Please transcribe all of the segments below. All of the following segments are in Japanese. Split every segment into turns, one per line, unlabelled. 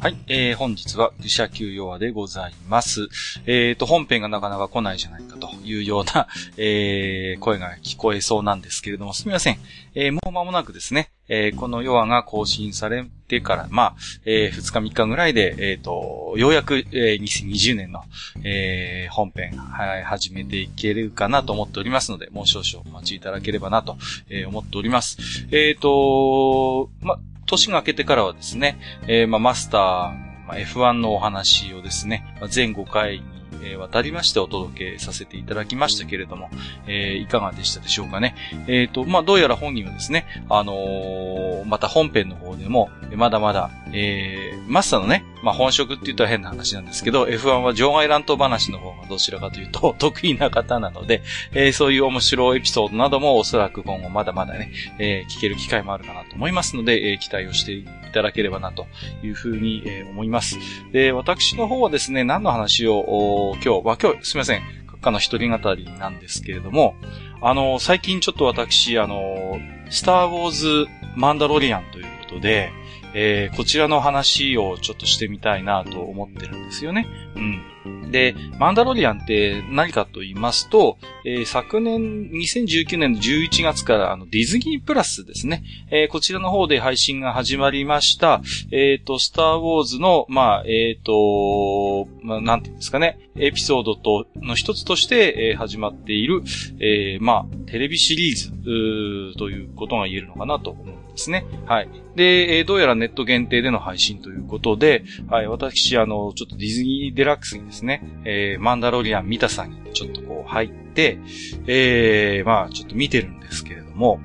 はい、えー、本日は愚者級弱でございます。えーと、本編がなかなか来ないじゃないかというような、えー、声が聞こえそうなんですけれども、すみません。えー、もう間もなくですね、えー、この弱が更新されてから、まあ、えー、2日3日ぐらいで、えーと、ようやく、えー、2020年の、えー、本編、はい、始めていけるかなと思っておりますので、もう少々お待ちいただければなと、えー、思っております。えーと、ま、年が明けてからはですね、えー、まあ、マスター、まあ、F1 のお話をですね、まあ、全5回に、えー、渡りましてお届けさせていただきましたけれども、えー、いかがでしたでしょうかね。えっ、と、まあ、どうやら本人はですね、あのまた本編の方でも、まだまだ、えー、マスターのね、まあ、本職って言ったら変な話なんですけど、F1 は場外乱闘話の方がどちらかというと 得意な方なので、えーそういう面白いエピソードなどもおそらく今後まだまだね、えー聞ける機会もあるかなと思いますので、えー期待をしていただければなというふうに、え思います。で、私の方はですね、何の話を今日、まあ、今日すみません、閣下の一人語りなんですけれども、あの、最近ちょっと私、あの、スターウォーズマンダロリアンということで、えーこちらの話をちょっとしてみたいなと思ってるんですよね。うん。で、マンダロリアンって何かと言いますと、えー昨年、2019年の11月からあのディズニープラスですね。えーこちらの方で配信が始まりました、えっ、と、スターウォーズの、まあ、えっ、と、まあ、なんていうんですかね、エピソードと、の一つとして、え始まっている、えまあ、テレビシリーズ、ーということが言えるのかなと思うんですね。はい。で、えどうやらネット限定での配信ということで、はい、私、あの、ちょっとディズニーデラックスにですね、えーマンダロリアン見たさんにちょっとこう入って、えーまあ、ちょっと見てるんですけれども、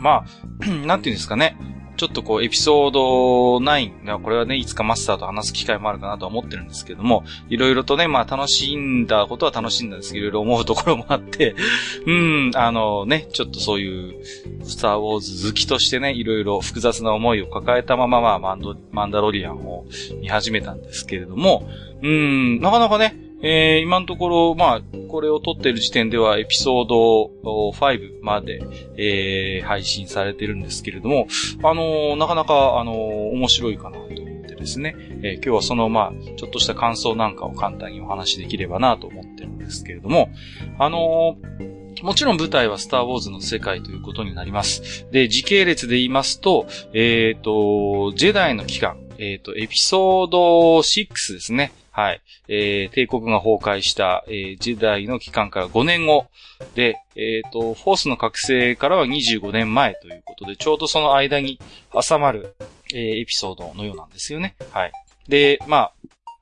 まあ、なんていうんですかね。ちょっとこう、エピソード9が、これはね、いつかマスターと話す機会もあるかなとは思ってるんですけども、いろいろとね、まあ楽しんだことは楽しんだんですけど、いろいろ思うところもあって、うん、あのね、ちょっとそういう、スターウォーズ好きとしてね、いろいろ複雑な思いを抱えたまま、まあ、マンド、マンダロリアンを見始めたんですけれども、うん、なかなかね、えー今のところ、まあ、これを撮ってる時点ではエピソード5まで、えー配信されてるんですけれども、あのーなかなか、あのー面白いかなと思ってですね、えー今日はその、まあ、ちょっとした感想なんかを簡単にお話しできればなと思ってるんですけれども、あのーもちろん舞台はスターウォーズの世界ということになります。で、時系列で言いますと、えっ、と、ジェダイの期間、えっ、と、エピソード6ですね。はい。えー、帝国が崩壊した、えージェダイの期間から5年後で、えっ、と、フォースの覚醒からは25年前ということで、ちょうどその間に挟まる、えーエピソードのようなんですよね。はい。で、ま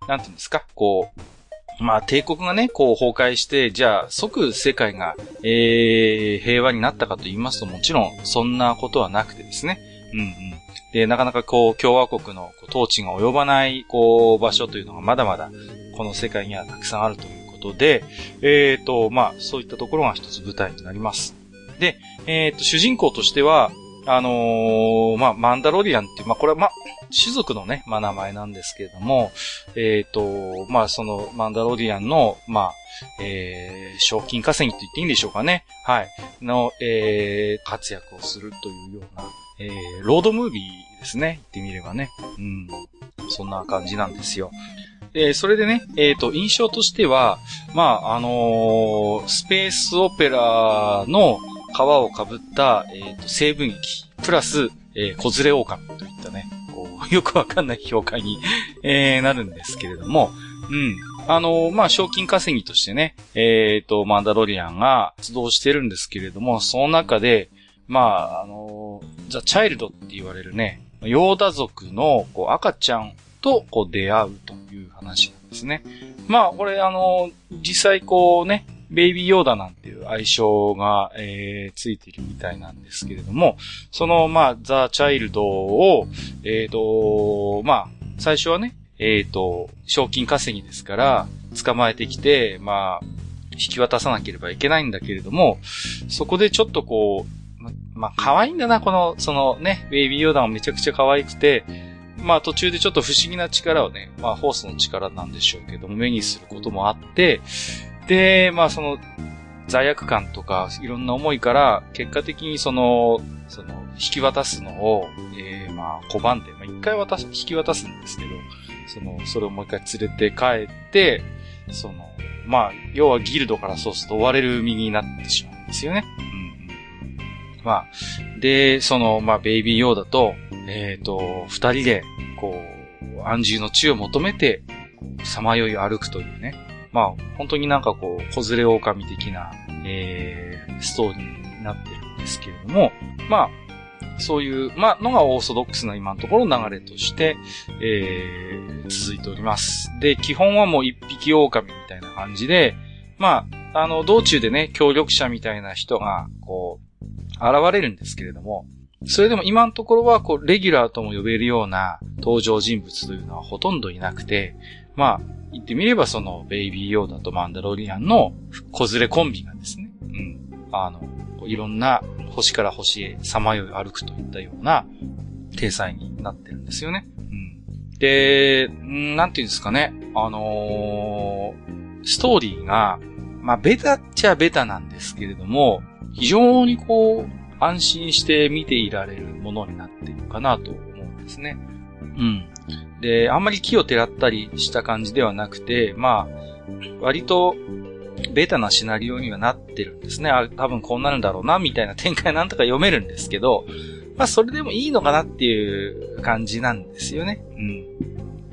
あ、なんていうんですか、こう、まあ、帝国がね、こう崩壊して、じゃあ、即世界が、えー、平和になったかと言いますと、もちろん、そんなことはなくてですね。うんうん。で、なかなかこう、共和国のこう統治が及ばない、こう、場所というのがまだまだ、この世界にはたくさんあるということで、えっ、と、まあ、そういったところが一つ舞台になります。で、えっ、と、主人公としては、あのーまあ、マンダロリアンっていう、まあ、これは、まあ、種族のね、まあ、名前なんですけれども、えっ、と、まあ、その、マンダロリアンの、まあ、えー、賞金稼ぎって言っていいんでしょうかね。はい。の、えー、活躍をするというような、えー、ロードムービーですね。言ってみればね。うん。そんな感じなんですよ。えーそれでね、えっ、と、印象としては、まあ、あのースペースオペラの皮をかぶった、えっ、と、西部劇、プラス、えー、子連れ狼といったね、こう、よくわかんない評価に、えーなるんですけれども、うん。あのまあ、賞金稼ぎとしてね、えっ、と、マンダロリアンが活動してるんですけれども、その中で、まあ、あのーザ・チャイルドって言われるね、ヨーダ族のこう赤ちゃんとこう出会うという話なんですね。まあ、これあの、実際こうね、ベイビーヨーダなんていう愛称が、えーついているみたいなんですけれども、その、まあ、ザ・チャイルドを、えっ、と、まあ、最初はね、えっ、と、賞金稼ぎですから、捕まえてきて、まあ、引き渡さなければいけないんだけれども、そこでちょっとこう、ま、あ、可愛いんだな、この、そのね、ベイビーヨーダもめちゃくちゃ可愛くて、まあ途中でちょっと不思議な力をね、まあフォースの力なんでしょうけども、目にすることもあって、で、まあその、罪悪感とか、いろんな思いから、結果的にその、その、引き渡すのを、えー、まあ、拒んで、まあ、一回渡す、引き渡すんですけど、その、それをもう一回連れて帰って、その、まあ、要はギルドからそうすると追われる身になってしまうんですよね。うん。まあ、で、その、まあ、ベイビーヨーダと、えっ、ー、と、二人で、こう、安住の地を求めて、さまよい歩くというね。まあ、本当になんかこう、子連れ狼的な、えー、ストーリーになってるんですけれども、まあ、そういう、まあ、のがオーソドックスな今のところ流れとして、えー、続いております。で、基本はもう一匹狼みたいな感じで、まあ、あの、道中でね、協力者みたいな人が、こう、現れるんですけれども、それでも今のところは、こう、レギュラーとも呼べるような登場人物というのはほとんどいなくて、まあ、言ってみればその、ベイビーヨーダとマンダロリアンの子連れコンビがですね、うん。あの、いろんな星から星へさまよい歩くといったような、体裁になってるんですよね。うん。で、なんていうんですかね、あのー、ストーリーが、まあ、ベタっちゃベタなんですけれども、非常にこう、安心して見ていられるものになっているかなと思うんですね。うん。で、あんまり木をてらったりした感じではなくて、まあ、割と、ベタなシナリオにはなってるんですね。あ、多分こうなるんだろうな、みたいな展開なんとか読めるんですけど、まあそれでもいいのかなっていう感じなんですよね。うん。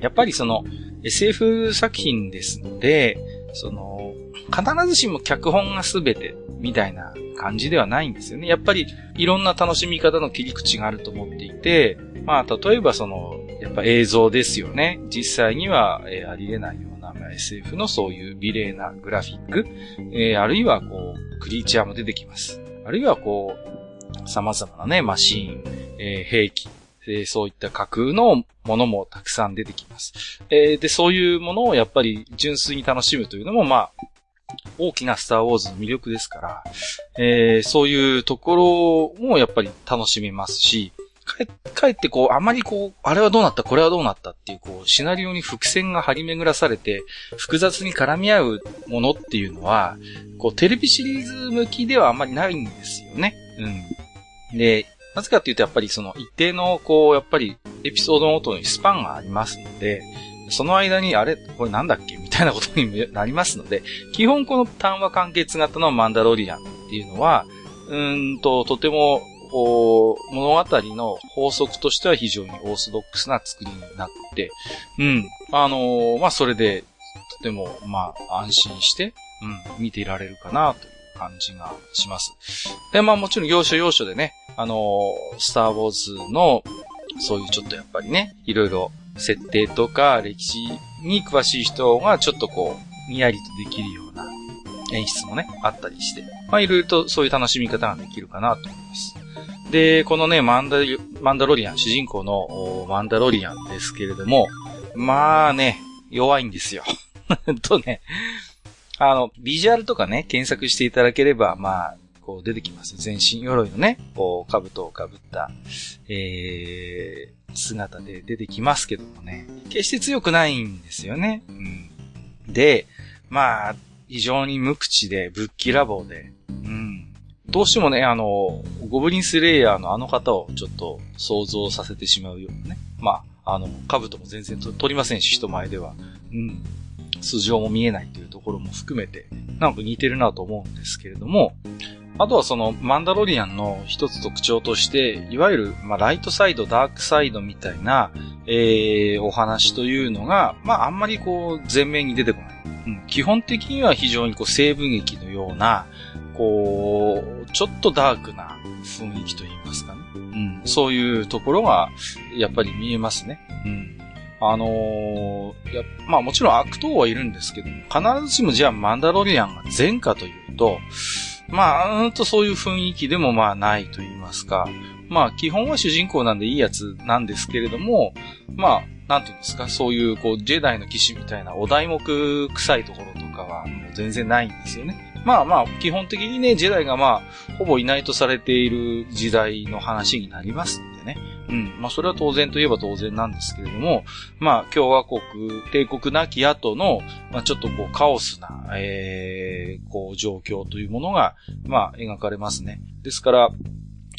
やっぱりその SF 作品ですので、その、必ずしも脚本が全てみたいな感じではないんですよね。やっぱりいろんな楽しみ方の切り口があると思っていて、まあ例えばその、やっぱ映像ですよね。実際には、え、ありえないような、ま、SF のそういう美麗なグラフィック、えー、あるいはこう、クリーチャーも出てきます。あるいはこう、様々なね、マシーン、えー、兵器、えー、そういった架空のものもたくさん出てきます。えー、で、そういうものをやっぱり純粋に楽しむというのも、まあ、大きなスターウォーズの魅力ですから、えー、そういうところもやっぱり楽しめますし、かえってこう、あまりこう、あれはどうなった、これはどうなったっていう、こう、シナリオに伏線が張り巡らされて、複雑に絡み合うものっていうのは、こう、テレビシリーズ向きではあんまりないんですよね。うん。で、なぜかっていうと、やっぱりその一定の、こう、やっぱりエピソードごとにスパンがありますので、その間に、あれこれなんだっけみたいなことになりますので、基本この単話完結型のマンダロリアンっていうのは、うんと、とても、こう、物語の法則としては非常にオーソドックスな作りになって、うん。あのー、まあ、それで、とても、まあ、安心して、うん、見ていられるかな、という感じがします。で、まあ、もちろん要所要所でね、あのー、スターウォーズの、そういうちょっとやっぱりね、いろいろ設定とか歴史に詳しい人がちょっとこう、にやりとできるような演出もね、あったりして、まあいろいろとそういう楽しみ方ができるかなと思います。で、このね、マンダマンダロリアン、主人公のマンダロリアンですけれども、まあね、弱いんですよ。とね、あの、ビジュアルとかね、検索していただければ、まあ、こう出てきます。全身鎧のね、こう、兜をかぶった、えー、姿で出てきますけどもね、決して強くないんですよね。うん。で、まあ、非常に無口で、ぶっきらぼうで、うん。どうしてもね、あの、ゴブリンスレイヤーのあの方をちょっと想像させてしまうようなね。まあ、あの、兜も全然取りませんし、人前では。うん。素性も見えないというところも含めて、なんか似てるなと思うんですけれども、あとはそのマンダロリアンの一つ特徴として、いわゆる、まあ、ライトサイド、ダークサイドみたいな、えー、お話というのが、まあ、あんまりこう、前面に出てこない。うん、基本的には非常にこう、西部劇のような、こう、ちょっとダークな雰囲気といいますかね。うん、そういうところが、やっぱり見えますね。うん。あのー、や、まあもちろん悪党はいるんですけども必ずしもじゃあマンダロリアンが善かというと、まあ、うんとそういう雰囲気でもまあないと言いますか。まあ、基本は主人公なんでいいやつなんですけれども、まあ、なんていうんですか、そういう、こう、ジェダイの騎士みたいなお題目臭いところとかは、もう全然ないんですよね。まあまあ、基本的にね、ジェダイがまあ、ほぼいないとされている時代の話になりますんでね。うん。まあ、それは当然といえば当然なんですけれども、まあ、共和国、帝国なき後の、まあ、ちょっとこう、カオスな、えー、こう、状況というものが、まあ、描かれますね。ですから、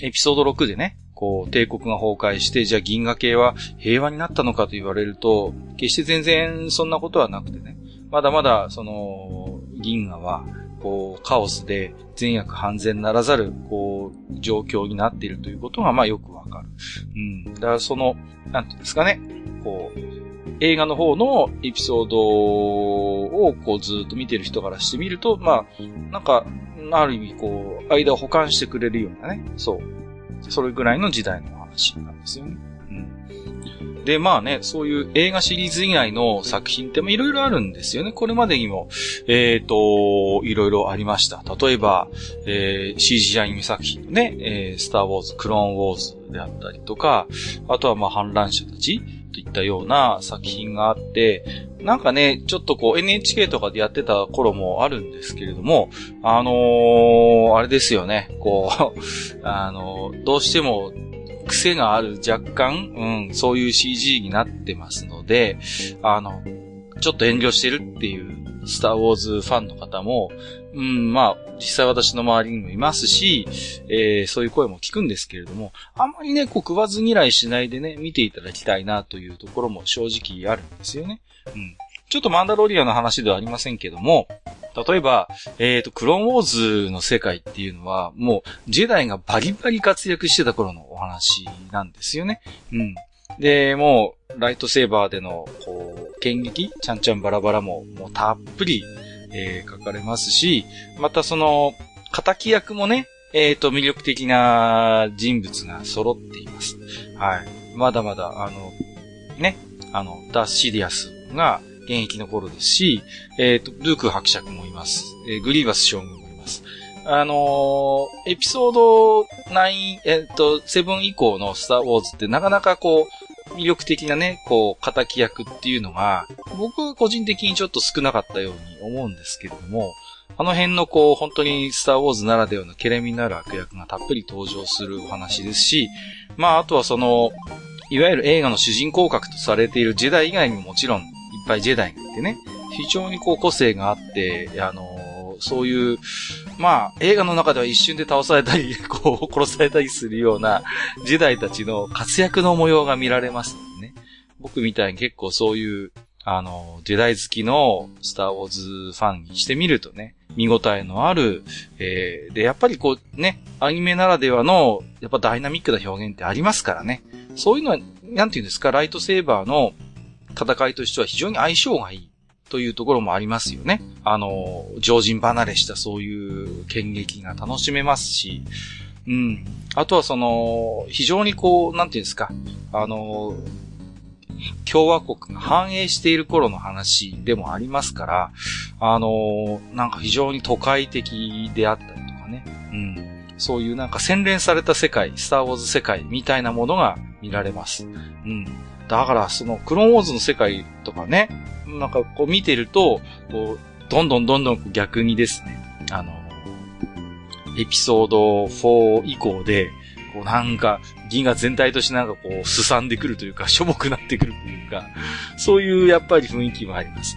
エピソード6でね、こう、帝国が崩壊して、じゃあ銀河系は平和になったのかと言われると、決して全然そんなことはなくてね、まだまだ、その、銀河は、こう、カオスで善悪半善ならざる、こう、状況になっているということが、まあよくわかる。うん。だからその、なんていうんですかね、こう、映画の方のエピソードをこうずっと見てる人からしてみると、まあ、なんか、ある意味こう、間を保管してくれるようなね、そう。それぐらいの時代の話なんですよね。で、まあね、そういう映画シリーズ以外の作品っていろいろあるんですよね。これまでにも、えっ、ー、と、いろいろありました。例えば、えー、CG アニメ作品のね、えー、スターウォーズ、クローンウォーズであったりとか、あとはまあ反乱者たちといったような作品があって、なんかね、ちょっとこう NHK とかでやってた頃もあるんですけれども、あのー、あれですよね、こう あのー、どうしても癖がある若干、うん、そういう CG になってますので、あの、ちょっと遠慮してるっていう、スターウォーズファンの方も、うん、まあ、実際私の周りにもいますし、えー、そういう声も聞くんですけれども、あんまりね、こう食わず嫌いしないでね、見ていただきたいなというところも正直あるんですよね。うん。ちょっとマンダロリアの話ではありませんけども、例えば、えっ、ー、と、クローンウォーズの世界っていうのは、もう、ジェダイがバリバリ活躍してた頃のお話なんですよね。うん。で、もう、ライトセーバーでの、こう、剣撃ちゃんちゃんバラバラも、もうたっぷり、えー、書かれますし、またその、仇役もね、えっ、ー、と、魅力的な人物が揃っています。はい。まだまだ、あの、ね、あの、ダース・シディアスが、現役の頃ですし、えっ、ー、と、ルーク伯爵もいます。えー、グリーバス将軍もいます。あのー、エピソード9、えっ、と、7以降のスターウォーズってなかなかこう、魅力的なね、こう、仇役っていうのが、僕個人的にちょっと少なかったように思うんですけれども、あの辺のこう、本当にスターウォーズならではのケレミのある悪役がたっぷり登場するお話ですし、まあ、あとはその、いわゆる映画の主人公格とされているジェダイ以外にももちろんっぱいジェダイがいてね、非常にこう個性があって、あのそういう、まあ、映画の中では一瞬で倒されたり、こう、殺されたりするような、ジェダイたちの活躍の模様が見られますね。僕みたいに結構そういう、あの、ジェダイ好きのスターウォーズファンにしてみるとね、見応えのある、えー、で、やっぱりこうね、アニメならではの、やっぱダイナミックな表現ってありますからね。そういうのは、なんていうんですか、ライトセーバーの、戦いとしては非常に相性がいいというところもありますよね。あの、常人離れしたそういう剣撃が楽しめますし、うん。あとはその、非常にこう、なんていうんですか、あの、共和国が繁栄している頃の話でもありますから、あの、なんか非常に都会的であったりとかね、うん。そういうなんか洗練された世界、スターウォーズ世界みたいなものが見られます。うん。だから、その、クローンウォーズの世界とかね、なんかこう見てると、こう、どんどんどんどん逆にですね、あの、エピソード4以降で、こうなんか、銀河全体としてなんかこう、すさんでくるというか、しょぼくなってくるというか、そういうやっぱり雰囲気もあります。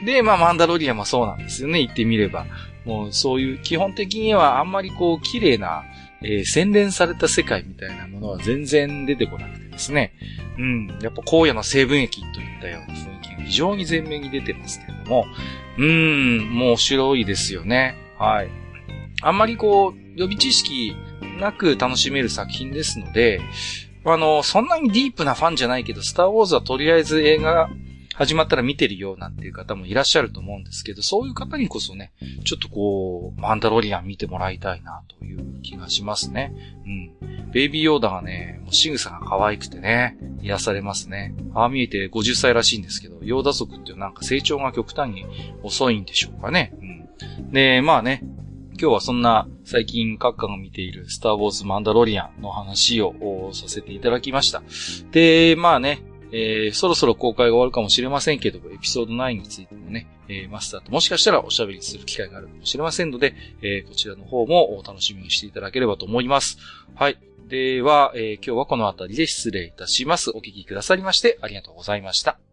うん、で、まあ、マンダロリアもそうなんですよね、言ってみれば。もうそういう基本的にはあんまりこう、綺麗な、えー、洗練された世界みたいなものは全然出てこなくてですね。うん。やっぱ荒野の成分液といったような雰囲気が非常に前面に出てますけれども。うーん、もう面白いですよね。はい。あんまりこう、予備知識なく楽しめる作品ですので、あの、そんなにディープなファンじゃないけど、スターウォーズはとりあえず映画始まったら見てるよなんていう方もいらっしゃると思うんですけど、そういう方にこそね、ちょっとこう、マンダロリアン見てもらいたいなという気がしますね。うん。ベイビーヨーダがね、もう仕草が可愛くてね、癒されますね。ああ見えて50歳らしいんですけど、ヨーダ族っていうなんか成長が極端に遅いんでしょうかね。うん。で、まあね、今日はそんな最近閣下が見ているスターウォーズマンダロリアンの話をさせていただきました。で、まあね、えー、そろそろ公開が終わるかもしれませんけども、エピソード9についてもね、えー、マスターともしかしたらおしゃべりする機会があるかもしれませんので、えー、こちらの方もお楽しみにしていただければと思います。はい。では、えー、今日はこの辺りで失礼いたします。お聞きくださりましてありがとうございました。